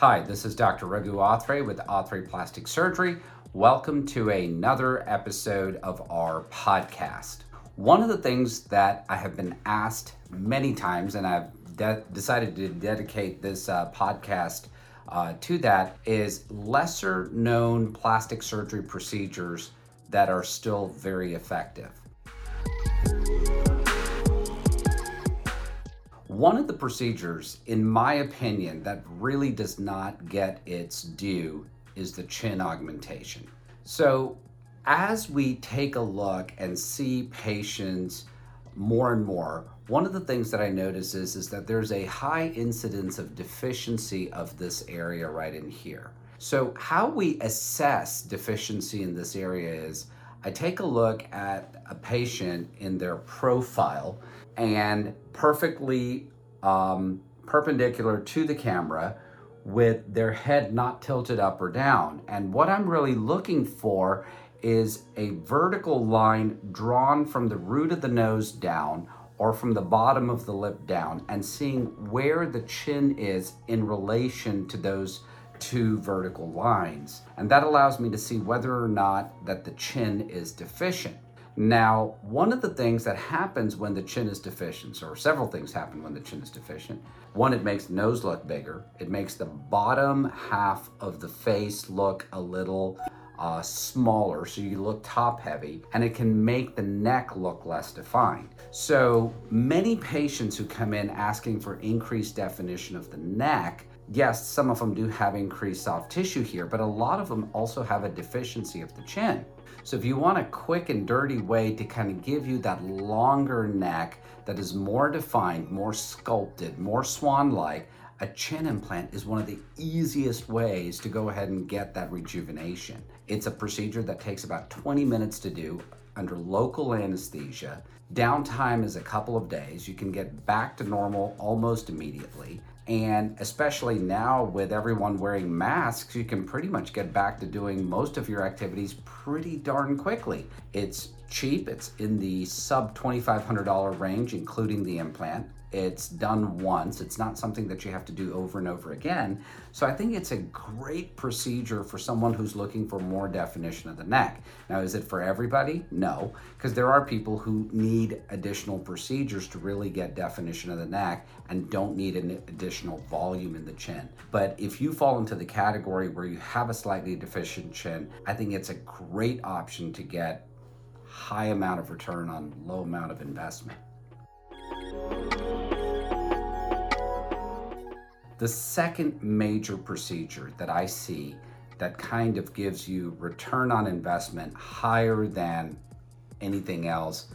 Hi, this is Dr. Raghu Athre with Athre Plastic Surgery. Welcome to another episode of our podcast. One of the things that I have been asked many times, and I've de- decided to dedicate this uh, podcast uh, to that, is lesser known plastic surgery procedures that are still very effective. One of the procedures, in my opinion, that really does not get its due is the chin augmentation. So, as we take a look and see patients more and more, one of the things that I notice is, is that there's a high incidence of deficiency of this area right in here. So, how we assess deficiency in this area is I take a look at a patient in their profile and perfectly um, perpendicular to the camera with their head not tilted up or down. And what I'm really looking for is a vertical line drawn from the root of the nose down or from the bottom of the lip down and seeing where the chin is in relation to those two vertical lines. And that allows me to see whether or not that the chin is deficient. Now, one of the things that happens when the chin is deficient, or several things happen when the chin is deficient. One, it makes nose look bigger. It makes the bottom half of the face look a little uh, smaller, so you look top heavy, and it can make the neck look less defined. So many patients who come in asking for increased definition of the neck yes, some of them do have increased soft tissue here, but a lot of them also have a deficiency of the chin. So if you want a quick and dirty way to kind of give you that longer neck that is more defined, more sculpted, more swan-like, a chin implant is one of the easiest ways to go ahead and get that rejuvenation. It's a procedure that takes about 20 minutes to do under local anesthesia. Downtime is a couple of days. You can get back to normal almost immediately. And especially now with everyone wearing masks, you can pretty much get back to doing most of your activities pretty darn quickly. It's cheap, it's in the sub $2,500 range, including the implant. It's done once. It's not something that you have to do over and over again. So I think it's a great procedure for someone who's looking for more definition of the neck. Now, is it for everybody? No, because there are people who need additional procedures to really get definition of the neck and don't need an additional volume in the chin. But if you fall into the category where you have a slightly deficient chin, I think it's a great option to get high amount of return on low amount of investment. The second major procedure that I see that kind of gives you return on investment higher than anything else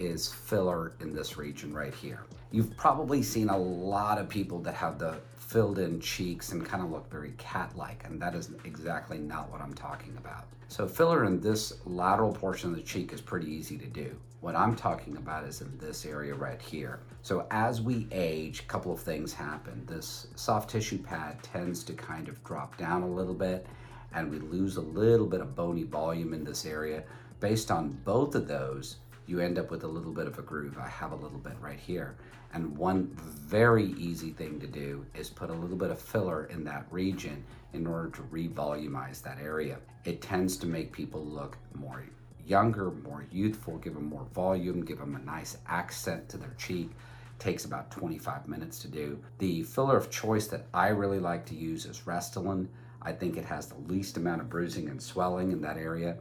is filler in this region right here. You've probably seen a lot of people that have the filled in cheeks and kind of look very cat-like, and that is exactly not what I'm talking about. So filler in this lateral portion of the cheek is pretty easy to do. What I'm talking about is in this area right here. So as we age, a couple of things happen. This soft tissue pad tends to kind of drop down a little bit and we lose a little bit of bony volume in this area. Based on both of those, you end up with a little bit of a groove. I have a little bit right here. And one very easy thing to do is put a little bit of filler in that region in order to revolumize that area. It tends to make people look more younger, more youthful, give them more volume, give them a nice accent to their cheek. Takes about 25 minutes to do. The filler of choice that I really like to use is Restylane. I think it has the least amount of bruising and swelling in that area.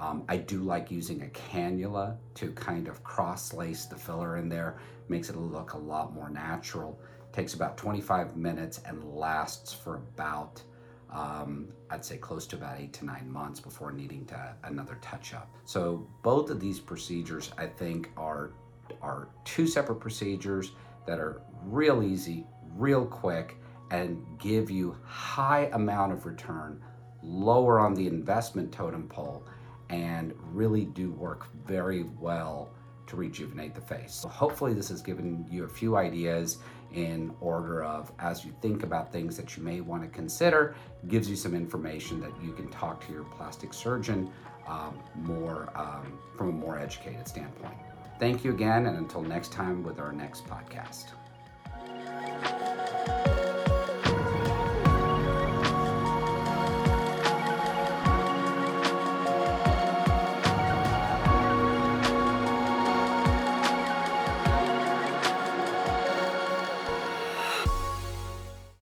Um, I do like using a cannula to kind of cross lace the filler in there, makes it look a lot more natural. Takes about 25 minutes and lasts for about um, I'd say close to about eight to nine months before needing to another touch up. So both of these procedures, I think, are are two separate procedures that are real easy, real quick, and give you high amount of return, lower on the investment totem pole, and really do work very well to rejuvenate the face. So hopefully this has given you a few ideas in order of as you think about things that you may want to consider, gives you some information that you can talk to your plastic surgeon um, more um, from a more educated standpoint. Thank you again, and until next time with our next podcast.